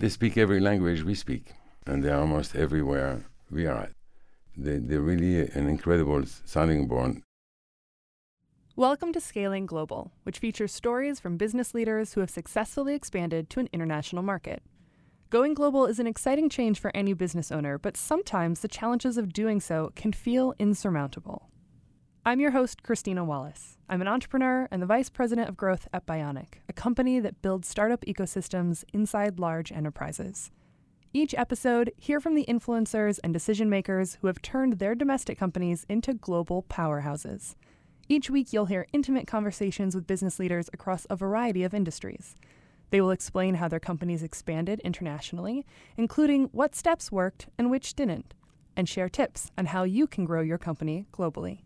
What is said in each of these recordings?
They speak every language we speak, and they're almost everywhere we are at. They, they're really an incredible sounding board. Welcome to Scaling Global, which features stories from business leaders who have successfully expanded to an international market. Going global is an exciting change for any business owner, but sometimes the challenges of doing so can feel insurmountable. I'm your host, Christina Wallace. I'm an entrepreneur and the vice president of growth at Bionic, a company that builds startup ecosystems inside large enterprises. Each episode, hear from the influencers and decision makers who have turned their domestic companies into global powerhouses. Each week, you'll hear intimate conversations with business leaders across a variety of industries. They will explain how their companies expanded internationally, including what steps worked and which didn't, and share tips on how you can grow your company globally.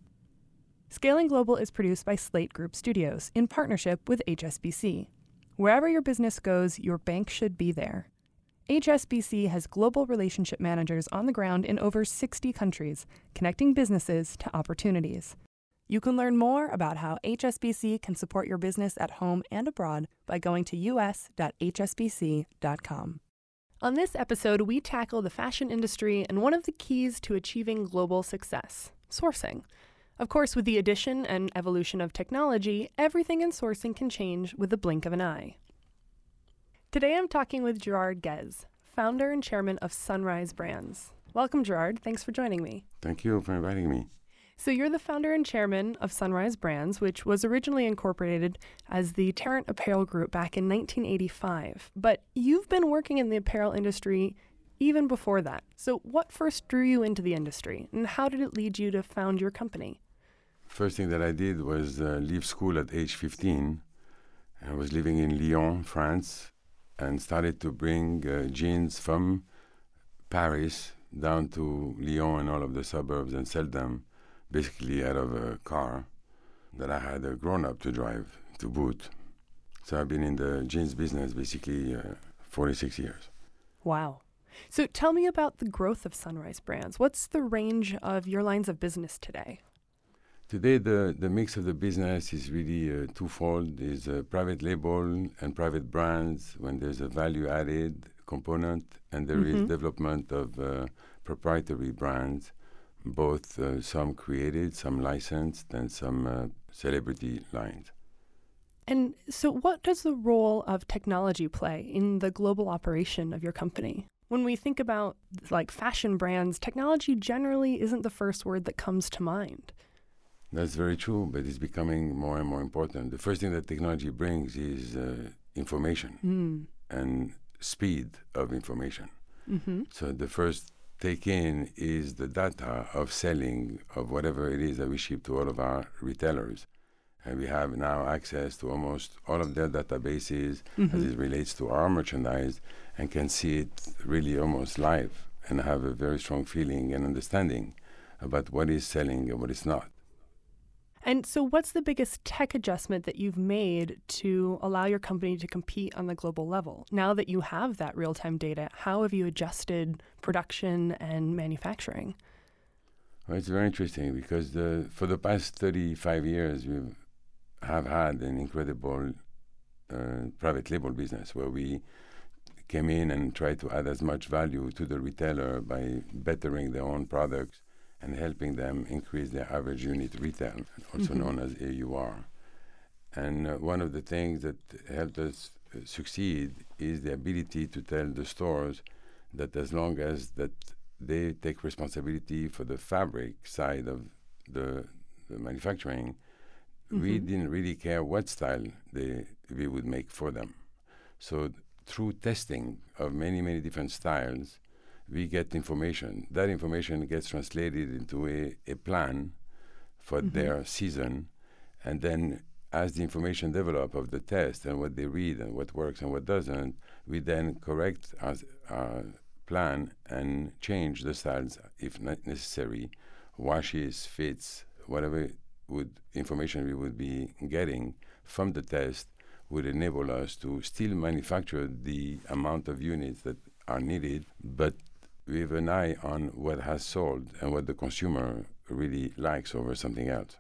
Scaling Global is produced by Slate Group Studios in partnership with HSBC. Wherever your business goes, your bank should be there. HSBC has global relationship managers on the ground in over 60 countries, connecting businesses to opportunities. You can learn more about how HSBC can support your business at home and abroad by going to us.hsbc.com. On this episode, we tackle the fashion industry and one of the keys to achieving global success sourcing. Of course, with the addition and evolution of technology, everything in sourcing can change with the blink of an eye. Today I'm talking with Gerard Guez, founder and chairman of Sunrise Brands. Welcome, Gerard. Thanks for joining me. Thank you for inviting me. So, you're the founder and chairman of Sunrise Brands, which was originally incorporated as the Tarrant Apparel Group back in 1985. But you've been working in the apparel industry even before that. So, what first drew you into the industry, and how did it lead you to found your company? First thing that I did was uh, leave school at age 15. I was living in Lyon, France, and started to bring uh, jeans from Paris down to Lyon and all of the suburbs and sell them basically out of a car that I had uh, grown up to drive to boot. So I've been in the jeans business basically uh, 46 years. Wow. So tell me about the growth of Sunrise Brands. What's the range of your lines of business today? Today, the, the mix of the business is really uh, twofold. There's a private label and private brands when there's a value added component, and there mm-hmm. is development of uh, proprietary brands both uh, some created, some licensed, and some uh, celebrity lines. And so, what does the role of technology play in the global operation of your company? When we think about like fashion brands, technology generally isn't the first word that comes to mind. That's very true, but it's becoming more and more important. The first thing that technology brings is uh, information mm. and speed of information. Mm-hmm. So the first take in is the data of selling of whatever it is that we ship to all of our retailers. And we have now access to almost all of their databases mm-hmm. as it relates to our merchandise and can see it really almost live and have a very strong feeling and understanding about what is selling and what is not. And so, what's the biggest tech adjustment that you've made to allow your company to compete on the global level? Now that you have that real time data, how have you adjusted production and manufacturing? Well, it's very interesting because the, for the past 35 years, we have had an incredible uh, private label business where we came in and tried to add as much value to the retailer by bettering their own products and helping them increase their average unit retail, also mm-hmm. known as AUR. And uh, one of the things that helped us uh, succeed is the ability to tell the stores that as long as that they take responsibility for the fabric side of the, the manufacturing, mm-hmm. we didn't really care what style they we would make for them. So through testing of many many different styles, we get information. That information gets translated into a, a plan for mm-hmm. their season, and then as the information develop of the test and what they read and what works and what doesn't, we then correct our, our plan and change the styles if necessary, washes, fits, whatever would information we would be getting from the test would enable us to still manufacture the amount of units that are needed, but with an eye on what has sold and what the consumer really likes over something else.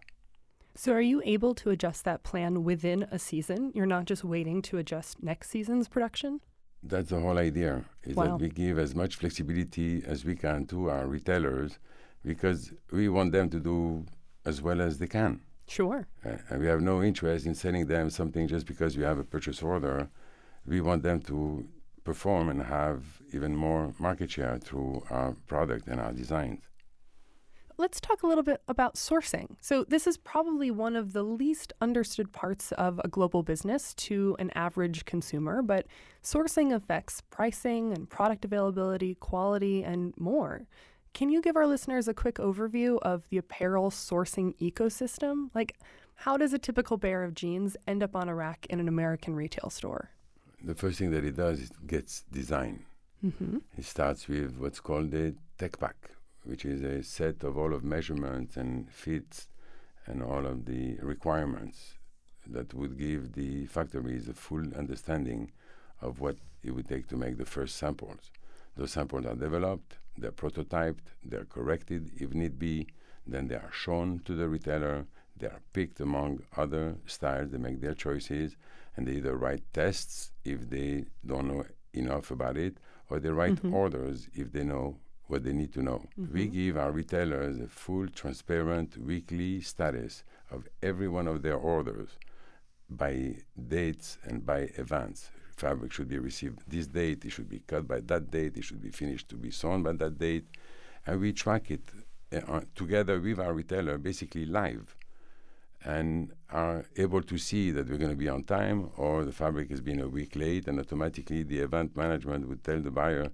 So, are you able to adjust that plan within a season? You're not just waiting to adjust next season's production? That's the whole idea. Is Wow. that we give as much flexibility as we can to our retailers because we want them to do as well as they can. Sure. Uh, and we have no interest in selling them something just because we have a purchase order. We want them to perform and have even more market share through our product and our designs. Let's talk a little bit about sourcing. So, this is probably one of the least understood parts of a global business to an average consumer, but sourcing affects pricing and product availability, quality, and more. Can you give our listeners a quick overview of the apparel sourcing ecosystem? Like, how does a typical pair of jeans end up on a rack in an American retail store? The first thing that it does is gets design. Mm-hmm. It starts with what's called a tech pack, which is a set of all of measurements and fits and all of the requirements that would give the factories a full understanding of what it would take to make the first samples. Those samples are developed, they're prototyped, they're corrected if need be, then they are shown to the retailer, they are picked among other styles, they make their choices, and they either write tests if they don't know enough about it, or they write Mhm. orders if they know what they need to know. We Mhm. give our retailers a full, transparent weekly status of every one of their orders by dates and by events. Fabric should be received this date, it should be cut by that date, it should be finished to be sewn by that date. And we track it uh, together with our retailer, basically live, and are able to see that we're going to be on time or the fabric has been a week late, and automatically the event management would tell the buyer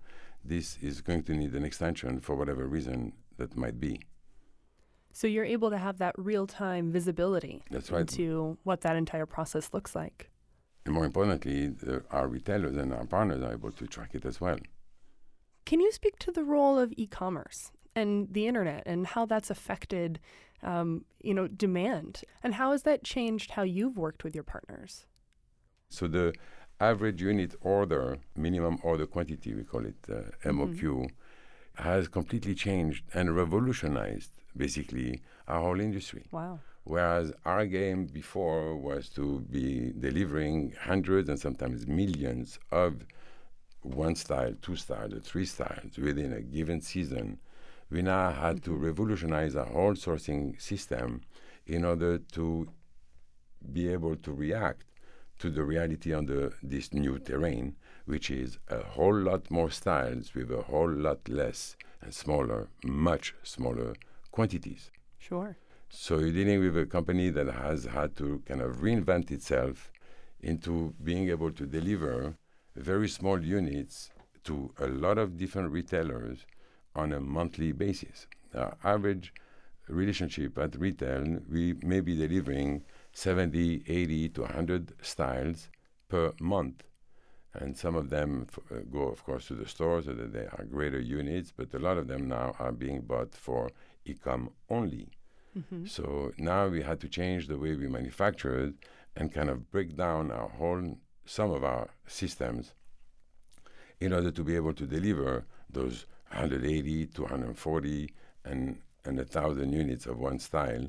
this is going to need an extension for whatever reason that might be. So, you're able to have that real time visibility That's right. into what that entire process looks like. And more importantly, the, our retailers and our partners are able to track it as well. Can you speak to the role of e-commerce and the internet and how that's affected, um, you know, demand, and how has that changed how you've worked with your partners? So the average unit order, minimum order quantity, we call it uh, MOQ, has completely changed and revolutionized basically our whole industry. Wow. Whereas our game before was to be delivering hundreds and sometimes millions of one style, two styles, or three styles within a given season, we now had to mm-hmm. revolutionize our whole sourcing system in order to be able to react to the reality on the, this new terrain, which is a whole lot more styles with a whole lot less and smaller, much smaller quantities. Sure. So you're dealing with a company that has had to kind of reinvent itself into being able to deliver very small units to a lot of different retailers on a monthly basis. Our average relationship at retail, we may be delivering 70, 80 to 100 styles per month. And some of them f- uh, go, of course, to the stores so that they are greater units, but a lot of them now are being bought for e-com only. hmm So now we had to change the way we manufactured and kind of break down our whole some of our systems in order to be able to deliver those 180 to 140 and and 1000 units of one style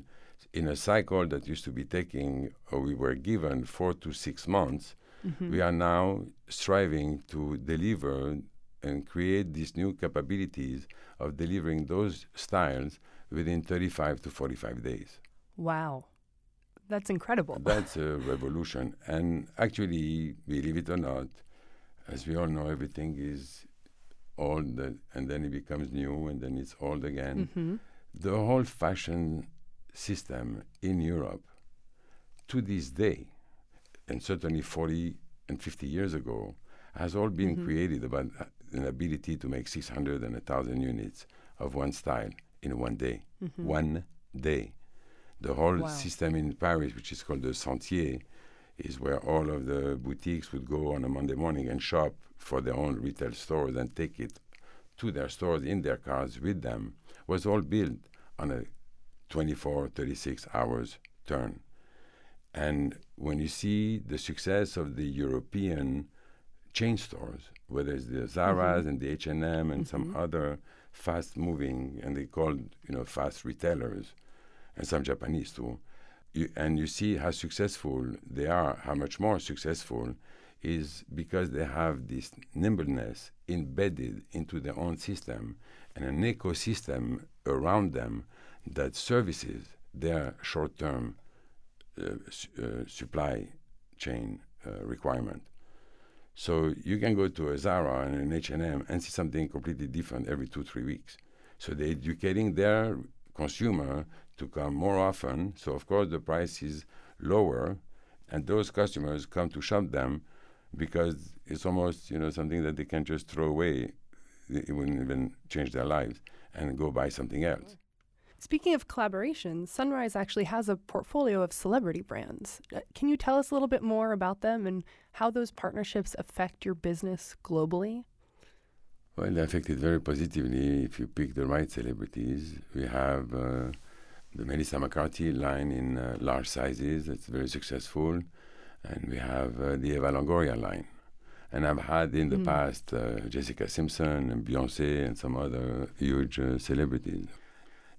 in a cycle that used to be taking or we were given 4 to 6 months hmm we are now striving to deliver and create these new capabilities of delivering those styles within 35 to 45 days. Wow. That's incredible. That's a revolution. And actually, believe it or not, as we all know, everything is old and then it becomes new and then it's old again. hmm The whole fashion system in Europe to this day, and certainly 40 and 50 years ago, has all been Mhm. created about uh, an ability to make 600 and 1,000 units of one style in one day. hmm One day. The whole Wow. system in Paris, which is called the Sentier, is where all of the boutiques would go on a Monday morning and shop for their own retail stores and take it to their stores in their cars with them, was all built on a 24, 36 hours turn. And when you see the success of the European chain stores, whether it's the Zara's and the H&M and some Mhm. other fast-moving, and they called you know fast retailers, and some Japanese too, you, and you see how successful they are, how much more successful is because they have this nimbleness embedded into their own system and an ecosystem around them that services their short-term uh, su- uh, supply chain uh, requirement. So you can go to a Zara and an H&M and see something completely different every two, three weeks. So they're educating their consumer to come more often. So of course the price is lower, and those customers come to shop them because it's almost you know something that they can just throw away. It wouldn't even change their lives and go buy something else. Speaking of collaborations, Sunrise actually has a portfolio of celebrity brands. Uh, Can you tell us a little bit more about them and how those partnerships affect your business globally? Well, they affect it very positively if you pick the right celebrities. We have uh, the Melissa McCarthy line in uh, large sizes. It's very successful. And we have uh, the Eva Longoria line. And I've had in the Mm. past uh, Jessica Simpson and Beyonce and some other huge uh, celebrities.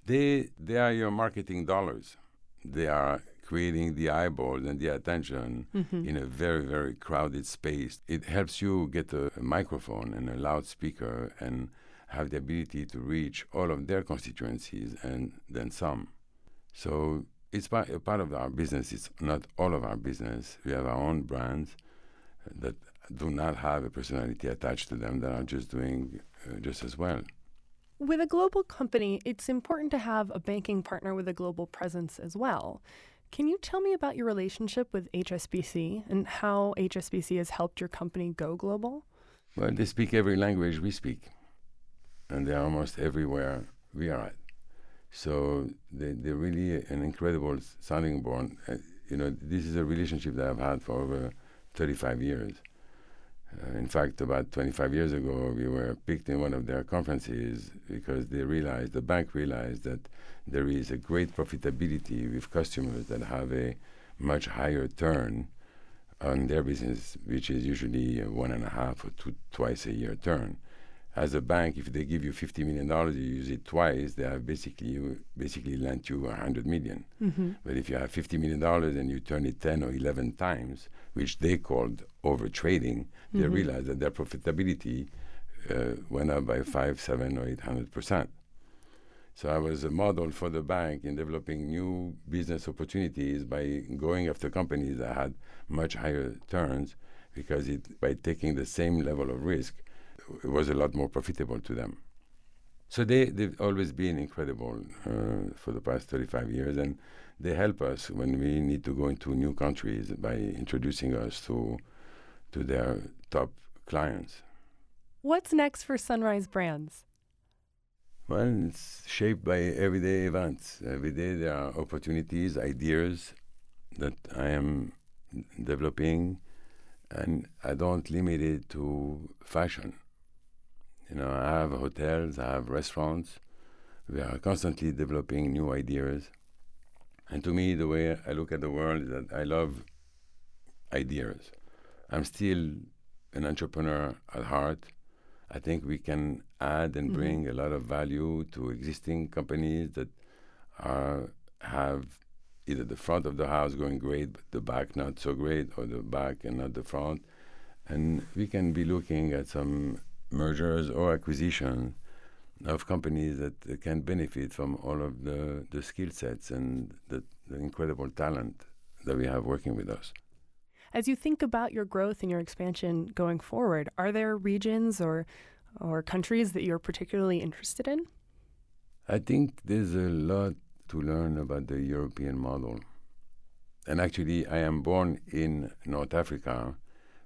They, they are your marketing dollars. They are creating the eyeballs and the attention Mm-hmm. in a very, very crowded space. It helps you get a, a microphone and a loudspeaker and have the ability to reach all of their constituencies and then some. So it's part, a part of our business. It's not all of our business. We have our own brands that do not have a personality attached to them that are just doing uh, just as well. With a global company, it's important to have a banking partner with a global presence as well. Can you tell me about your relationship with HSBC and how HSBC has helped your company go global? Well, they speak every language we speak, and they're almost everywhere we are at. So they, they're really an incredible sounding board. Uh, you know, this is a relationship that I've had for over 35 years. Uh, in fact, about 25 years ago, we were picked in one of their conferences because they realized, the bank realized that there is a great profitability with customers that have a much higher turn on their business, which is usually one and a half or two, twice a year turn. As a bank, if they give you fifty million dollars, you use it twice. They have basically basically lent you a hundred million. Mm-hmm. But if you have fifty million dollars and you turn it ten or eleven times, which they called over trading, they Mhm. realized that their profitability uh, went up by five, seven, or eight hundred percent. So I was a model for the bank in developing new business opportunities by going after companies that had much higher turns, because it by taking the same level of risk, it was a lot more profitable to them. So they, they've always been incredible uh, for the past 35 years, and they help us when we need to go into new countries by introducing us to, to their top clients. What's next for Sunrise Brands? Well, it's shaped by everyday events. Every day there are opportunities, ideas that I am developing, and I don't limit it to fashion. You know, I have hotels, I have restaurants. We are constantly developing new ideas. And to me, the way I look at the world is that I love ideas. I'm still an entrepreneur at heart. I think we can add and Mhm. bring a lot of value to existing companies that are have either the front of the house going great, but the back not so great, or the back and not the front. And we can be looking at some mergers or acquisitions of companies that can benefit from all of the, the skill sets and the, the incredible talent that we have working with us. As you think about your growth and your expansion going forward, are there regions or or countries that you're particularly interested in? I think there's a lot to learn about the European model. And actually, I am born in North Africa,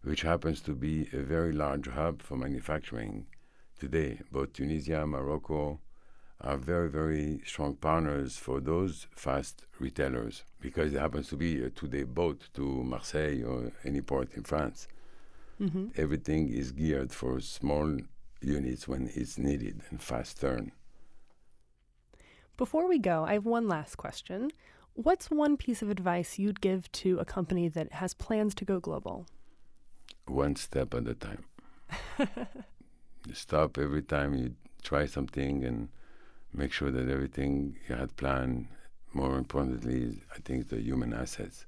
which happens to be a very large hub for manufacturing today. Both Tunisia, and Morocco are very, very strong partners for those fast retailers because it happens to be a two day boat to Marseille or any port in France. Mm-hmm. Everything is geared for small units when it's needed and fast turn. Before we go, I have one last question. What's one piece of advice you'd give to a company that has plans to go global? One step at a time. You stop every time you try something and make sure that everything you had planned. More importantly, I think the human assets.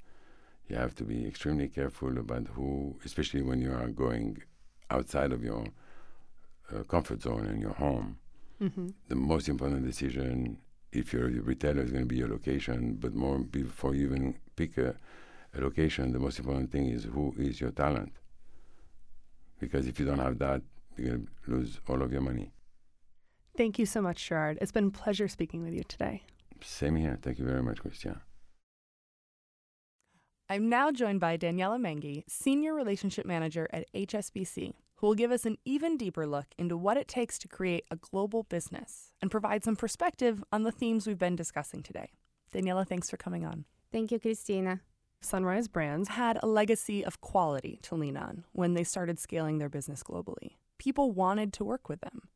You have to be extremely careful about who, especially when you are going outside of your uh, comfort zone in your home. Mm-hmm. The most important decision, if you're a retailer, is going to be your location. But more before you even pick a, a location, the most important thing is who is your talent. Because if you don't have that, you're going to lose all of your money. Thank you so much, Gerard. It's been a pleasure speaking with you today. Same here. Thank you very much, Christian. I'm now joined by Daniela Mengi, Senior Relationship Manager at HSBC, who will give us an even deeper look into what it takes to create a global business and provide some perspective on the themes we've been discussing today. Daniela, thanks for coming on. Thank you, Christina. Sunrise Brands had a legacy of quality to lean on when they started scaling their business globally. People wanted to work with them.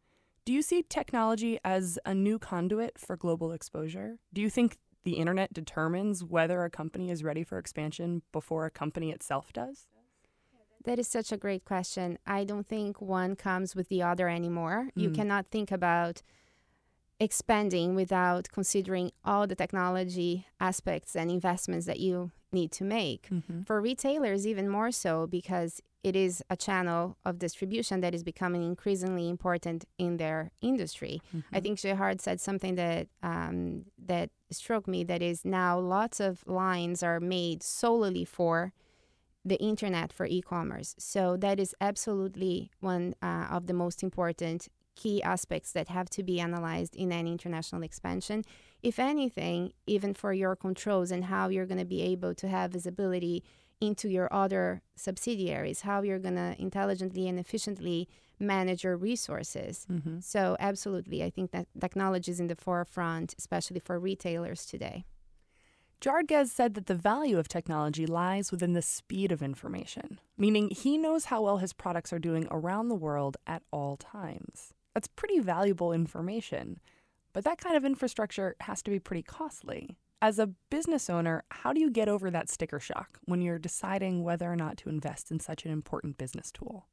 Do you see technology as a new conduit for global exposure? Do you think the internet determines whether a company is ready for expansion before a company itself does? That is such a great question. I don't think one comes with the other anymore. Mm. You cannot think about expanding without considering all the technology aspects and investments that you need to make. Mm-hmm. For retailers, even more so, because it is a channel of distribution that is becoming increasingly important in their industry. Mm-hmm. I think Gerard said something that um, that struck me. That is now lots of lines are made solely for the internet for e-commerce. So that is absolutely one uh, of the most important key aspects that have to be analyzed in any international expansion. If anything, even for your controls and how you're going to be able to have visibility into your other subsidiaries, how you're going to intelligently and efficiently manage your resources. Mm-hmm. So, absolutely, I think that technology is in the forefront, especially for retailers today. Gerard Guez said that the value of technology lies within the speed of information, meaning he knows how well his products are doing around the world at all times. That's pretty valuable information, but that kind of infrastructure has to be pretty costly. As a business owner, how do you get over that sticker shock when you're deciding whether or not to invest in such an important business tool?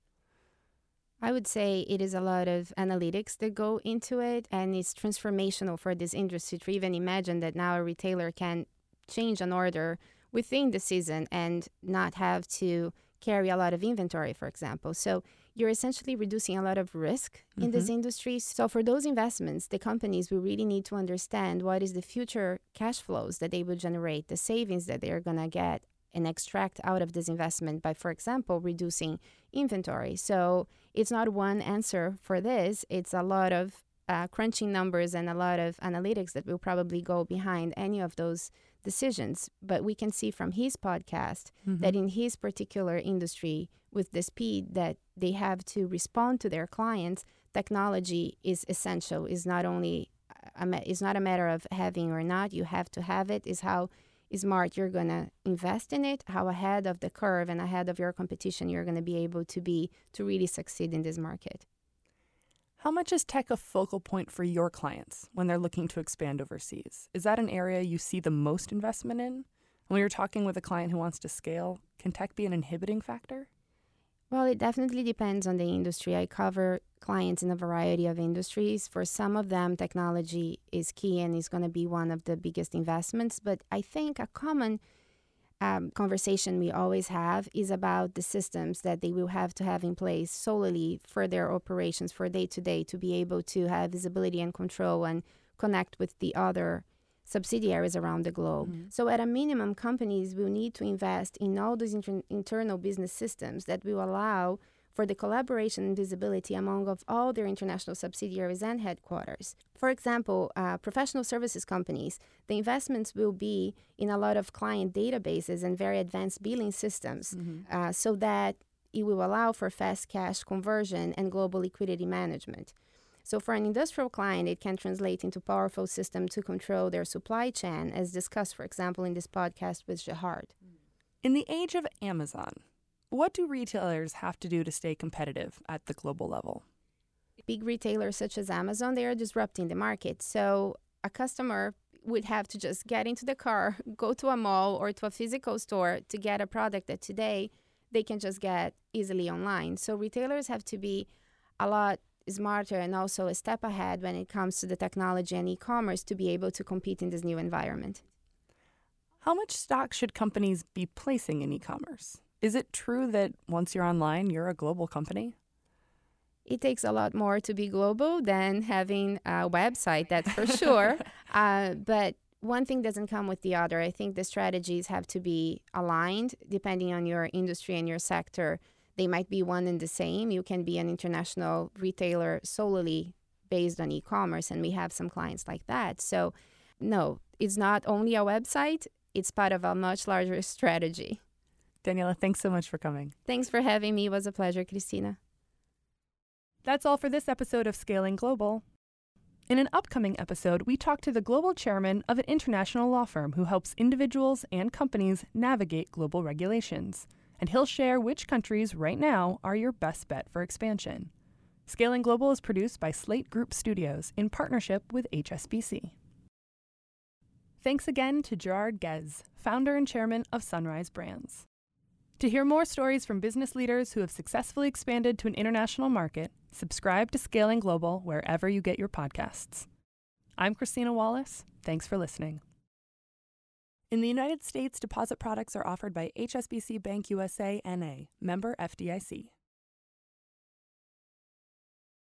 I would say it is a lot of analytics that go into it, and it's transformational for this industry to even imagine that now a retailer can change an order within the season and not have to carry a lot of inventory, for example. So you're essentially reducing a lot of risk in mm-hmm. this industry. So for those investments, the companies will really need to understand what is the future cash flows that they will generate, the savings that they're going to get and extract out of this investment by, for example, reducing inventory. So it's not one answer for this. It's a lot of uh, crunching numbers and a lot of analytics that will probably go behind any of those decisions. But we can see from his podcast mm-hmm. that in his particular industry, with the speed that they have to respond to their clients, technology is essential. Is not only a, is not a matter of having or not. You have to have it. Is how smart you're going to invest in it, how ahead of the curve and ahead of your competition you're going to be able to be to really succeed in this market. How much is tech a focal point for your clients when they're looking to expand overseas? Is that an area you see the most investment in? When you're talking with a client who wants to scale, can tech be an inhibiting factor? Well, it definitely depends on the industry. I cover clients in a variety of industries. For some of them, technology is key and is going to be one of the biggest investments. But I think a common um, conversation we always have is about the systems that they will have to have in place solely for their operations for day to day to be able to have visibility and control and connect with the other subsidiaries around the globe. Mm-hmm. So, at a minimum, companies will need to invest in all those inter- internal business systems that will allow for the collaboration and visibility among of all their international subsidiaries and headquarters. For example, uh, professional services companies, the investments will be in a lot of client databases and very advanced billing systems mm-hmm. uh, so that it will allow for fast cash conversion and global liquidity management. So for an industrial client, it can translate into powerful system to control their supply chain, as discussed, for example, in this podcast with Gerard. In the age of Amazon, what do retailers have to do to stay competitive at the global level? Big retailers such as Amazon, they are disrupting the market. So a customer would have to just get into the car, go to a mall or to a physical store to get a product that today they can just get easily online. So retailers have to be a lot smarter and also a step ahead when it comes to the technology and e-commerce to be able to compete in this new environment. How much stock should companies be placing in e commerce? Is it true that once you're online, you're a global company? It takes a lot more to be global than having a website, that's for sure. uh, but one thing doesn't come with the other. I think the strategies have to be aligned depending on your industry and your sector. They might be one and the same. You can be an international retailer solely based on e commerce, and we have some clients like that. So, no, it's not only a website, it's part of a much larger strategy. Daniela, thanks so much for coming. Thanks for having me. It was a pleasure, Christina. That's all for this episode of Scaling Global. In an upcoming episode, we talk to the global chairman of an international law firm who helps individuals and companies navigate global regulations. And he'll share which countries right now are your best bet for expansion. Scaling Global is produced by Slate Group Studios in partnership with HSBC. Thanks again to Gerard Guez, founder and chairman of Sunrise Brands. To hear more stories from business leaders who have successfully expanded to an international market, subscribe to Scaling Global wherever you get your podcasts. I'm Christina Wallace. Thanks for listening. In the United States, deposit products are offered by HSBC Bank USA NA, member FDIC.